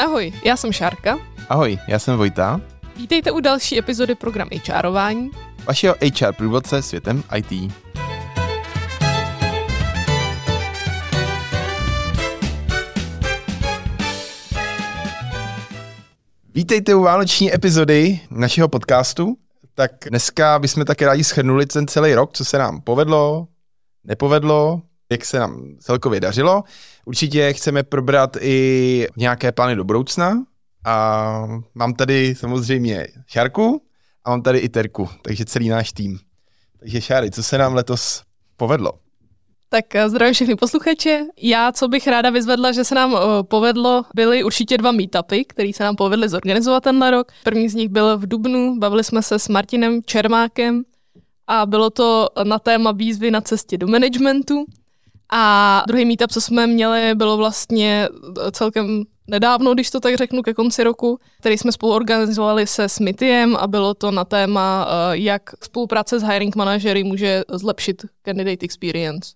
Ahoj, já jsem Šárka. Ahoj, já jsem Vojta. Vítejte u další epizody programu HRování. Vašeho HR průvodce světem IT. Vítejte u vánoční epizody našeho podcastu. Tak dneska bychom také rádi schrnuli ten celý rok, co se nám povedlo, nepovedlo, jak se nám celkově dařilo. Určitě chceme probrat i nějaké plány do budoucna a mám tady samozřejmě Šárku a mám tady i Terku, takže celý náš tým. Takže Šáry, co se nám letos povedlo? Tak eh, zdravím všechny posluchače. Já, co bych ráda vyzvedla, že se nám uh, povedlo, byly určitě dva meetupy, které se nám povedly zorganizovat tenhle rok. První z nich byl v Dubnu, bavili jsme se s Martinem Čermákem a bylo to na téma výzvy na cestě do managementu. A druhý meetup, co jsme měli, bylo vlastně celkem nedávno, když to tak řeknu, ke konci roku, který jsme spolu organizovali se Smithiem a bylo to na téma, eh, jak spolupráce s hiring manažery může zlepšit candidate experience.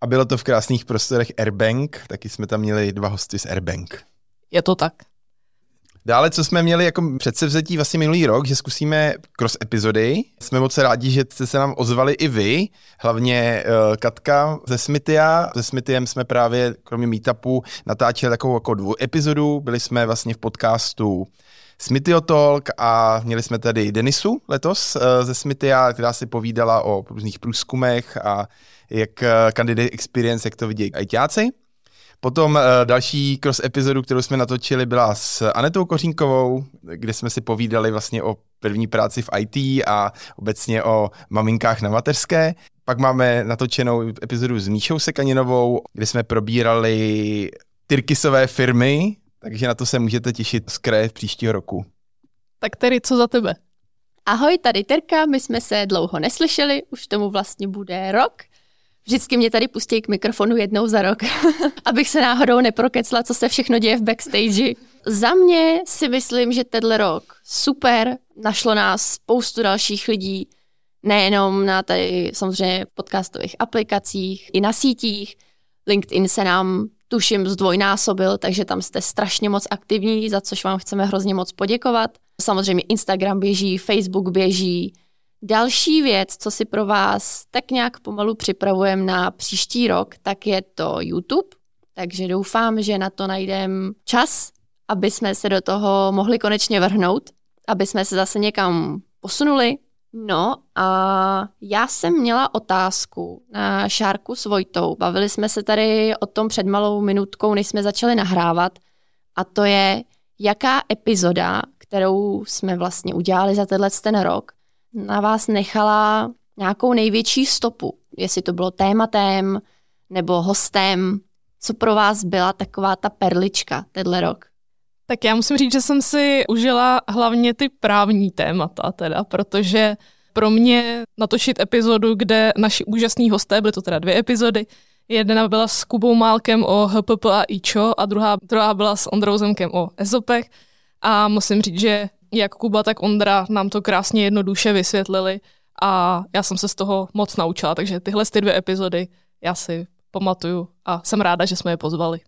A bylo to v krásných prostorech Airbank, taky jsme tam měli dva hosty z Airbank. Je to tak. Dále, co jsme měli jako předsevzetí vlastně minulý rok, že zkusíme cross epizody. Jsme moc rádi, že jste se nám ozvali i vy, hlavně uh, Katka ze Smithia. Se Smithiem jsme právě kromě meetupu natáčeli takovou jako dvou epizodu. Byli jsme vlastně v podcastu Smithio Talk a měli jsme tady Denisu letos uh, ze Smithia, která si povídala o různých průzkumech a jak candidate experience, jak to vidí ITáci. Potom uh, další cross epizodu, kterou jsme natočili, byla s Anetou Kořínkovou, kde jsme si povídali vlastně o první práci v IT a obecně o maminkách na mateřské. Pak máme natočenou epizodu s Míšou Sekaninovou, kde jsme probírali Tyrkisové firmy, takže na to se můžete těšit z kraje příštího roku. Tak tedy co za tebe? Ahoj, tady Terka, my jsme se dlouho neslyšeli, už tomu vlastně bude rok. Vždycky mě tady pustí k mikrofonu jednou za rok, abych se náhodou neprokecla, co se všechno děje v backstage. Za mě si myslím, že tenhle rok super, našlo nás spoustu dalších lidí, nejenom na tady samozřejmě podcastových aplikacích, i na sítích. LinkedIn se nám tuším zdvojnásobil, takže tam jste strašně moc aktivní, za což vám chceme hrozně moc poděkovat. Samozřejmě Instagram běží, Facebook běží, Další věc, co si pro vás tak nějak pomalu připravujeme na příští rok, tak je to YouTube. Takže doufám, že na to najdeme čas, aby jsme se do toho mohli konečně vrhnout, aby jsme se zase někam posunuli. No a já jsem měla otázku na Šárku s Vojtou. Bavili jsme se tady o tom před malou minutkou, než jsme začali nahrávat. A to je, jaká epizoda, kterou jsme vlastně udělali za tenhle ten rok, na vás nechala nějakou největší stopu? Jestli to bylo tématem nebo hostem, co pro vás byla taková ta perlička tenhle rok? Tak já musím říct, že jsem si užila hlavně ty právní témata teda, protože pro mě natočit epizodu, kde naši úžasní hosté, byly to teda dvě epizody, jedna byla s Kubou Málkem o HPP a IČO a druhá, druhá byla s Ondrou Zemkem o EZOPech a musím říct, že jak Kuba, tak Ondra nám to krásně jednoduše vysvětlili a já jsem se z toho moc naučila, takže tyhle ty dvě epizody já si pamatuju a jsem ráda, že jsme je pozvali.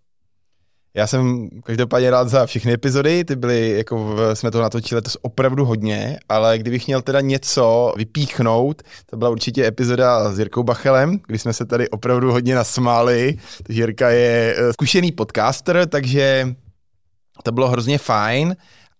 Já jsem každopádně rád za všechny epizody, ty byly, jako jsme to natočili to opravdu hodně, ale kdybych měl teda něco vypíchnout, to byla určitě epizoda s Jirkou Bachelem, kdy jsme se tady opravdu hodně nasmáli. Jirka je eh, zkušený podcaster, takže to bylo hrozně fajn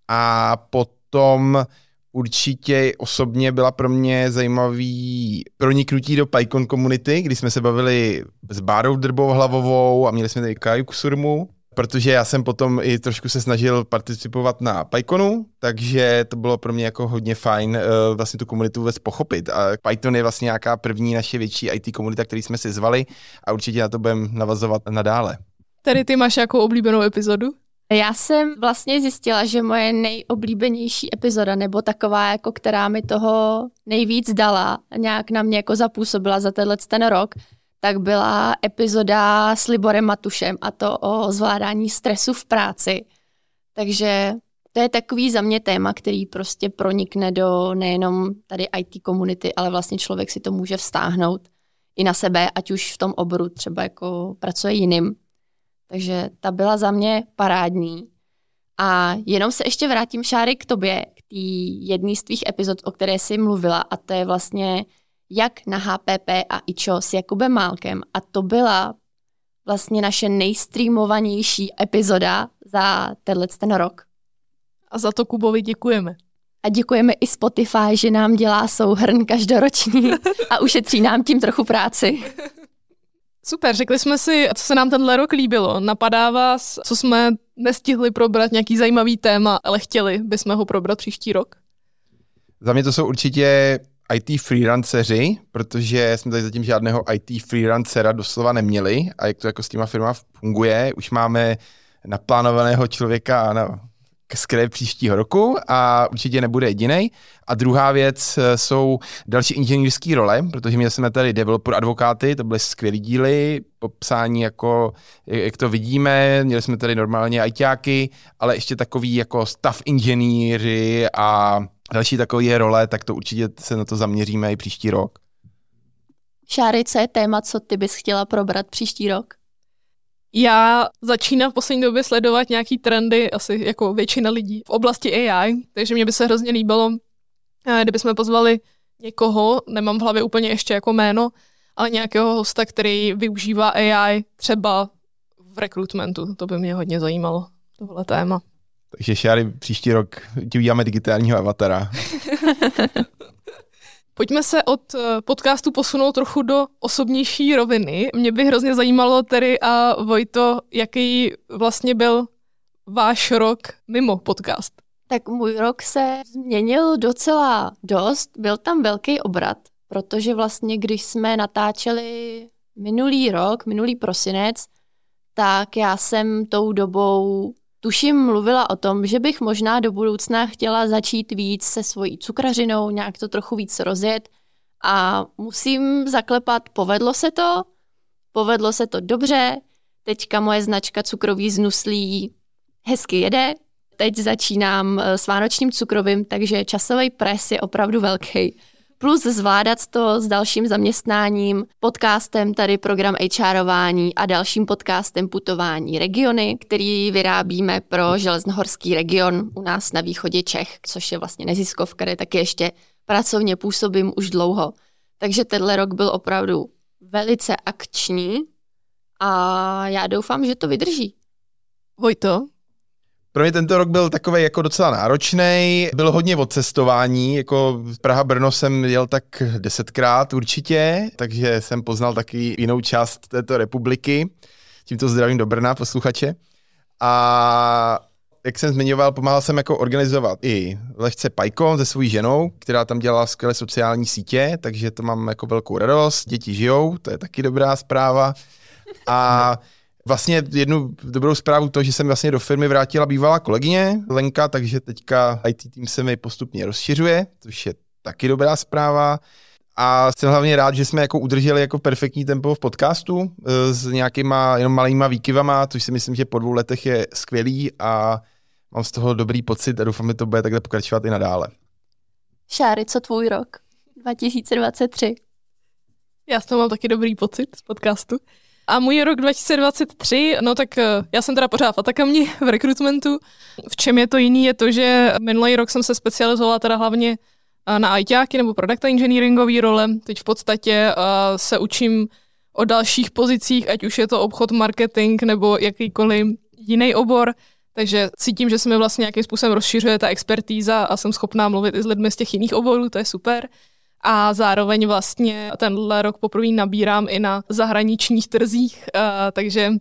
a potom určitě osobně byla pro mě zajímavý proniknutí do PyCon komunity, kdy jsme se bavili s Bárou Drbou Hlavovou a měli jsme tady Kaju Kusurmu, protože já jsem potom i trošku se snažil participovat na PyConu, takže to bylo pro mě jako hodně fajn uh, vlastně tu komunitu vůbec pochopit. A Python je vlastně nějaká první naše větší IT komunita, který jsme si zvali a určitě na to budeme navazovat nadále. Tady ty máš jako oblíbenou epizodu? Já jsem vlastně zjistila, že moje nejoblíbenější epizoda, nebo taková, jako která mi toho nejvíc dala, nějak na mě jako zapůsobila za tenhle ten rok, tak byla epizoda s Liborem Matušem a to o zvládání stresu v práci. Takže to je takový za mě téma, který prostě pronikne do nejenom tady IT komunity, ale vlastně člověk si to může vztáhnout i na sebe, ať už v tom oboru třeba jako pracuje jiným. Takže ta byla za mě parádní. A jenom se ještě vrátím, Šáry, k tobě, k té jedné z tvých epizod, o které jsi mluvila, a to je vlastně jak na HPP a IČO s Jakubem Málkem. A to byla vlastně naše nejstreamovanější epizoda za tenhle ten rok. A za to Kubovi děkujeme. A děkujeme i Spotify, že nám dělá souhrn každoroční a ušetří nám tím trochu práci. Super, řekli jsme si, co se nám tenhle rok líbilo. Napadá vás, co jsme nestihli probrat, nějaký zajímavý téma, ale chtěli bychom ho probrat příští rok? Za mě to jsou určitě IT freelanceři, protože jsme tady zatím žádného IT freelancera doslova neměli a jak to jako s těma firma funguje, už máme naplánovaného člověka na skré příštího roku a určitě nebude jediný. A druhá věc eh, jsou další inženýrské role, protože měli jsme tady developer advokáty, to byly skvělé díly, popsání jako, jak to vidíme, měli jsme tady normálně ITáky, ale ještě takový jako stav inženýři a další takové role, tak to určitě se na to zaměříme i příští rok. Šáry, co je téma, co ty bys chtěla probrat příští rok? Já začínám v poslední době sledovat nějaký trendy, asi jako většina lidí, v oblasti AI, takže mě by se hrozně líbilo, eh, kdybychom pozvali někoho, nemám v hlavě úplně ještě jako jméno, ale nějakého hosta, který využívá AI třeba v rekrutmentu. To by mě hodně zajímalo, tohle téma. Takže Šáry, příští rok ti uděláme digitálního avatara. Pojďme se od eh, podcastu posunout trochu do osobnější roviny. Mě by hrozně zajímalo tedy a Vojto, jaký vlastně byl váš rok mimo podcast? Tak můj rok se změnil docela dost. Byl tam velký obrat, protože vlastně když jsme natáčeli minulý rok, minulý prosinec, tak já jsem tou dobou Tuším mluvila o tom, že bych možná do budoucna chtěla začít víc se svojí cukrařinou, nějak to trochu víc rozjet. A musím zaklepat, povedlo se to, povedlo se to dobře, teďka moje značka cukrový znuslí hezky jede, teď začínám s vánočním cukrovým, takže časový pres je opravdu velký plus zvládat to s dalším zaměstnáním, podcastem tady program HRování a dalším podcastem putování regiony, který vyrábíme pro železnohorský region u nás na východě Čech, což je vlastně neziskovka, kde taky ještě pracovně působím už dlouho. Takže tenhle rok byl opravdu velice akční a já doufám, že to vydrží. Vojto, pro mě tento rok byl takový jako docela náročný. Bylo hodně o cestování, jako Praha-Brno jsem jel tak desetkrát určitě, takže jsem poznal taky jinou část této republiky. Tímto zdravím do Brna, posluchače. A jak jsem zmiňoval, pomáhal jsem jako organizovat i lehce Pajko se svojí ženou, která tam dělala skvělé sociální sítě, takže to mám jako velkou radost. Děti žijou, to je taky dobrá zpráva. A Vlastně jednu dobrou zprávu to, že jsem vlastně do firmy vrátila bývalá kolegyně Lenka, takže teďka IT tým se mi postupně rozšiřuje, což je taky dobrá zpráva. A jsem hlavně rád, že jsme jako udrželi jako perfektní tempo v podcastu e, s nějakýma jenom malýma výkyvama, což si myslím, že po dvou letech je skvělý a mám z toho dobrý pocit a doufám, že to bude takhle pokračovat i nadále. Šáry, co tvůj rok 2023? Já z toho mám taky dobrý pocit z podcastu. A můj rok 2023, no tak eh, já jsem teda pořád v Atakamni v rekrutmentu. V čem je to jiný, je to, že minulý rok jsem se specializovala teda hlavně eh, na ITáky nebo product engineeringový role. Teď v podstatě uh, se učím o dalších pozicích, ať už je to obchod, marketing nebo jakýkoliv jiný obor. Takže cítím, že se mi vlastně nějakým způsobem rozšiřuje ta expertíza a jsem schopná mluvit i s lidmi z těch jiných oborů, to je super a zároveň vlastně tenhle rok poprvé nabírám i na zahraničních trzích, takže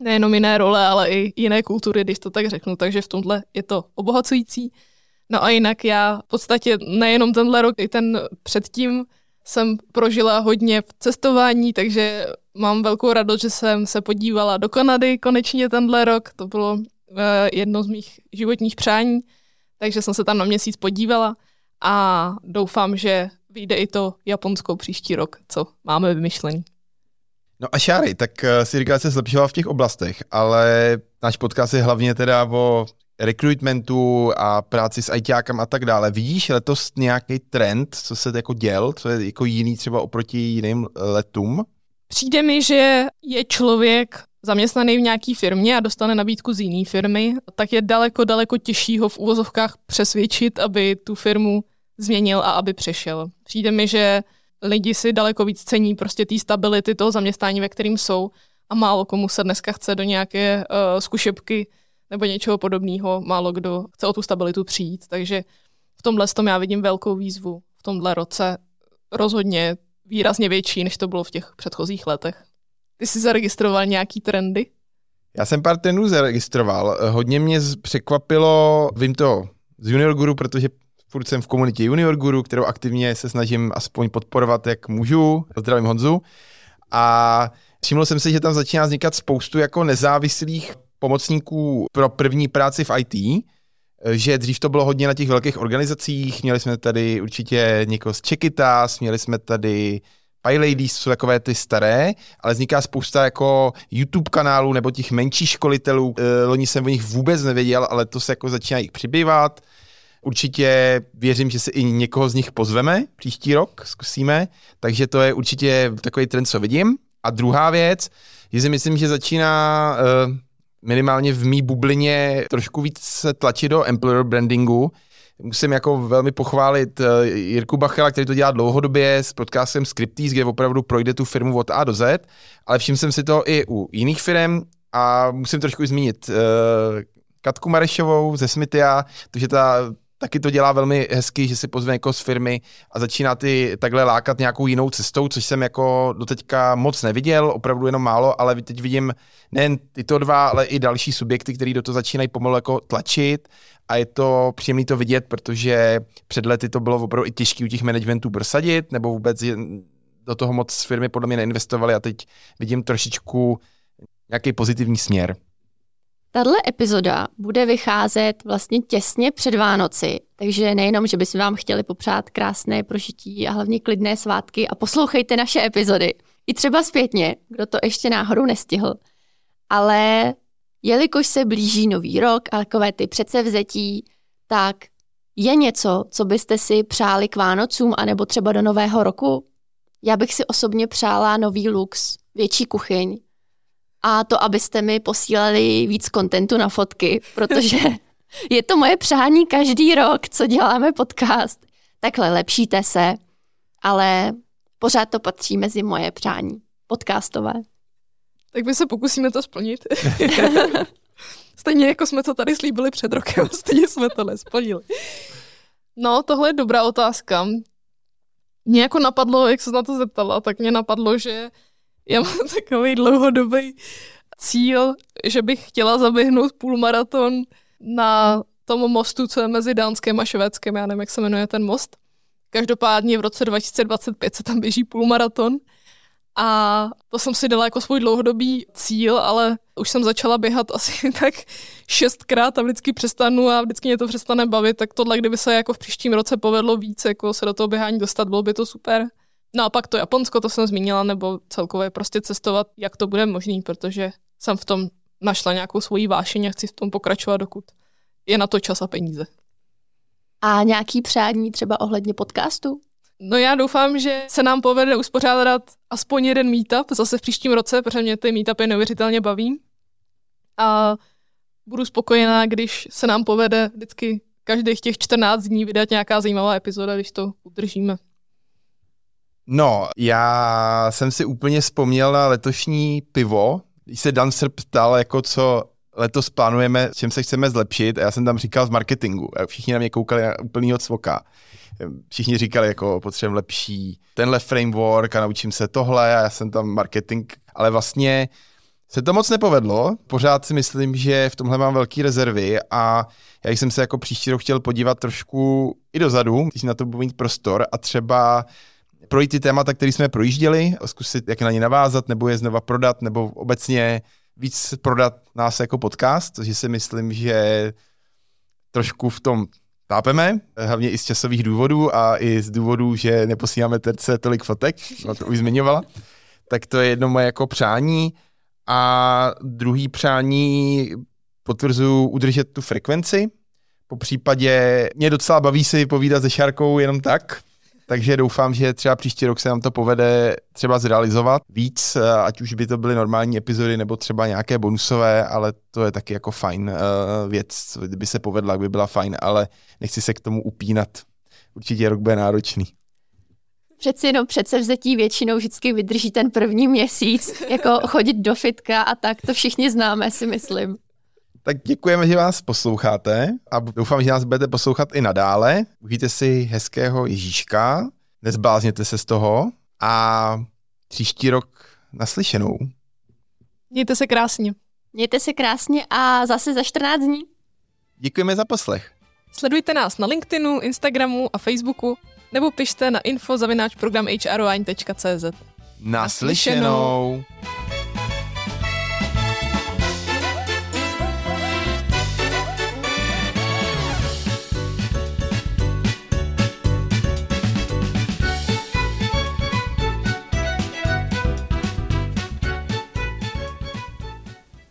nejenom jiné role, ale i jiné kultury, když to tak řeknu, takže v tomhle je to obohacující. No a jinak já v podstatě nejenom tenhle rok, i ten předtím jsem prožila hodně v cestování, takže mám velkou radost, že jsem se podívala do Kanady konečně tenhle rok. To bylo e, jedno z mých životních přání, takže jsem se tam na měsíc podívala a doufám, že vyjde i to Japonsko příští rok, co máme vymyšlený. No a Šáry, tak uh, si že se zlepšoval v těch oblastech, ale náš podcast je hlavně teda o recruitmentu a práci s ITákem a tak dále. Vidíš letos nějaký trend, co se jako děl, co je jako jiný třeba oproti jiným letům? Přijde mi, že je člověk zaměstnaný v nějaké firmě a dostane nabídku z jiné firmy, tak je daleko, daleko těžší ho v úvozovkách přesvědčit, aby tu firmu změnil a aby přešel. Přijde mi, že lidi si daleko víc cení prostě té stability toho zaměstnání, ve kterým jsou a málo komu se dneska chce do nějaké uh, zkušebky nebo něčeho podobného, málo kdo chce o tu stabilitu přijít, takže v tomhle tom já vidím velkou výzvu v tomhle roce rozhodně výrazně větší, než to bylo v těch předchozích letech. Ty jsi zaregistroval nějaký trendy? Já jsem pár trendů zaregistroval. Hodně mě překvapilo, vím to z Junior Guru, protože furt jsem v komunitě Junior Guru, kterou aktivně se snažím aspoň podporovat, jak můžu. Zdravím Honzu. A všiml jsem si, že tam začíná vznikat spoustu jako nezávislých pomocníků pro první práci v IT, že dřív to bylo hodně na těch velkých organizacích, měli jsme tady určitě někoho z Čekitas, měli jsme tady PyLadies jsou takové ty staré, ale vzniká spousta jako YouTube kanálů nebo těch menších školitelů. E, loni jsem o nich vůbec nevěděl, ale to se jako začíná jich přibývat. Určitě věřím, že se i někoho z nich pozveme příští rok, zkusíme, takže to je určitě takový trend, co vidím. A druhá věc, je si myslím, že začíná e, minimálně v mý bublině trošku víc se tlačit do employer brandingu, musím jako velmi pochválit eh, Jirku Bachela, který to dělá dlouhodobě s podcastem Scriptease, kde opravdu projde tu firmu od A do Z, ale všiml jsem si to i u jiných firm a musím trošku zmínit uh, Katku Marešovou ze Smithia, protože ta taky to dělá velmi hezky, že si pozve jako z firmy a začíná ty takhle lákat nějakou jinou cestou, což jsem jako doteďka moc neviděl, opravdu jenom málo, ale teď vidím nejen tyto dva, ale i další subjekty, které do toho začínají pomalu jako tlačit a je to příjemné to vidět, protože před lety to bylo opravdu i těžké u těch managementů prosadit, nebo vůbec do toho moc firmy podle mě neinvestovaly a teď vidím trošičku nějaký pozitivní směr. Tahle epizoda bude vycházet vlastně těsně před Vánoci, takže nejenom, že bychom vám chtěli popřát krásné prožití a hlavně klidné svátky a poslouchejte naše epizody, i třeba zpětně, kdo to ještě náhodou nestihl, ale jelikož se blíží nový rok a takové ty předsevzetí, tak je něco, co byste si přáli k Vánocům anebo třeba do nového roku? Já bych si osobně přála nový lux, větší kuchyň, a to, abyste mi posílali víc kontentu na fotky, protože je to moje přání každý rok, co děláme podcast. Takhle lepšíte se, ale pořád to patří mezi moje přání podcastové. Tak my se pokusíme to splnit. stejně jako jsme to tady slíbili před rokem, stejně jsme to nesplnili. No, tohle je dobrá otázka. Mě jako napadlo, jak se na to zeptala, tak mě napadlo, že já mám takový dlouhodobý cíl, že bych chtěla zaběhnout půlmaraton na tom mostu, co je mezi Dánskem a Švédskem. Já nevím, jak se jmenuje ten most. Každopádně v roce 2025 se tam běží půlmaraton. A to jsem si dala jako svůj dlouhodobý cíl, ale už jsem začala běhat asi tak šestkrát a vždycky přestanu a vždycky mě to přestane bavit, tak tohle, kdyby se jako v příštím roce povedlo víc, jako se do toho běhání dostat, bylo by to super. No a pak to Japonsko, to jsem zmínila, nebo celkově prostě cestovat, jak to bude možný, protože jsem v tom našla nějakou svoji vášeň a chci v tom pokračovat, dokud je na to čas a peníze. A nějaký přání třeba ohledně podcastu? No já doufám, že se nám povede uspořádat aspoň jeden meetup zase v příštím roce, protože mě ty meetupy neuvěřitelně baví. A budu spokojená, když se nám povede vždycky každých těch 14 dní vydat nějaká zajímavá epizoda, když to udržíme. No, já jsem si úplně vzpomněl na letošní pivo, když se Dan Srb ptal, jako co letos plánujeme, čem se chceme zlepšit, a já jsem tam říkal z marketingu. A všichni na mě koukali na úplnýho cvoka. Všichni říkali, jako potřebujeme lepší tenhle framework a naučím se tohle a já jsem tam marketing, ale vlastně se to moc nepovedlo. Pořád si myslím, že v tomhle mám velké rezervy a já jsem se jako příští rok chtěl podívat trošku i dozadu, když na to budu mít prostor a třeba projít ty témata, které jsme projížděli, zkusit, jak na ně navázat, nebo je znova prodat, nebo obecně víc prodat nás jako podcast, což si myslím, že trošku v tom tápeme, hlavně i z časových důvodů a i z důvodů, že neposíláme terce tolik fotek, no to už zmiňovala, tak to je jedno moje jako přání. A druhý přání potvrzuji udržet tu frekvenci, po případě mě docela baví si povídat se Šárkou jenom tak, takže doufám, že třeba příští rok se nám to povede třeba zrealizovat víc, eh, ať už by to byly normální epizody nebo třeba nějaké bonusové, ale to je taky jako fajn uh, věc, kdyby se povedla, by byla fajn, ale nechci se k tomu upínat. Určitě rok bude náročný. Přeci jenom předsevzetí většinou vždycky vydrží ten první měsíc, jako chodit do fitka a tak, to všichni známe, si myslím. Tak děkujeme, že vás posloucháte a doufám, že nás budete poslouchat i nadále. Užijte si hezkého Ježíška, nezblázněte se z toho a příští rok naslyšenou. Mějte se krásně. Mějte se krásně a zase za 14 dní. Děkujeme za poslech. Sledujte nás na LinkedInu, Instagramu a Facebooku nebo pište na info zavináč program hrline.cz. Naslyšenou. Naslyšenou.